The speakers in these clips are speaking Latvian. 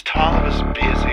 Tom was busy.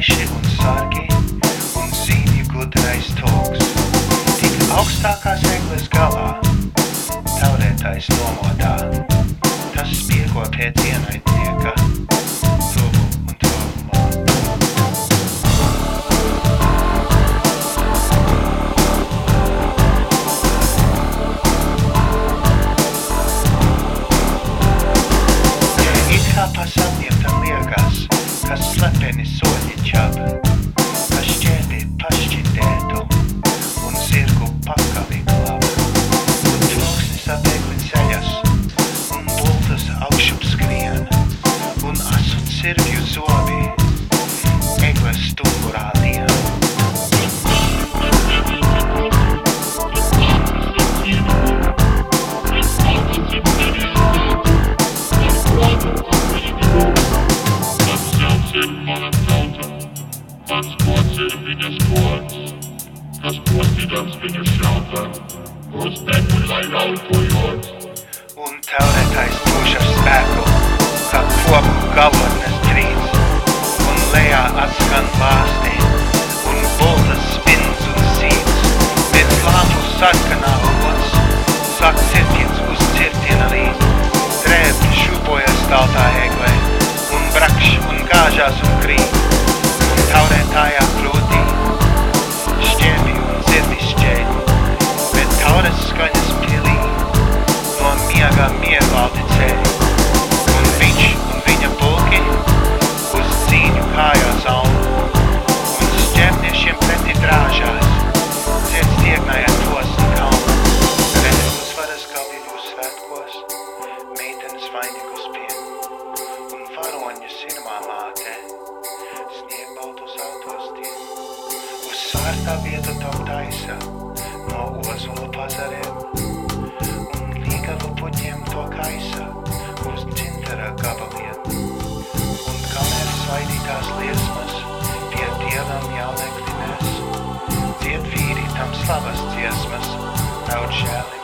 gaiši un sargi un zīmju gudrais tulks. Tik augstākās egles galā, taurētais nomodā, tas spiego pēc ienaidnieka. Slepeni soļi ķap, kas šķēpi pašķitētu un zirgu pakavi glab. Un troksnis apēkli ceļas, un bultas augšup skrien, un asu cirvju zobi, kas godīgams viņu šauta, uz degli lai raukojots. un taurētais pūš ar spēku, kā koku galotnes trīc, un lejā atskan lāsti, un bultas spins un sīts, pēc lāpu sarkanā uguns, sāk cirtiens uz cirtiena rīt, drēbni šūpojas tautā eglē, un brakš un gāžās un krīt, un taurētājā pie, un varoņu sirmā māte, sniegbaltus autos tie, uz svārtā vietu tavu taisa, no ozulu pazariem, un līgavu puķiem to kaisa uz dzintara gabaliem. Un kamēr svaidītās liesmas pie dievam jaunekli nes, dzied vīri tam slavas dziesmas, raud žēli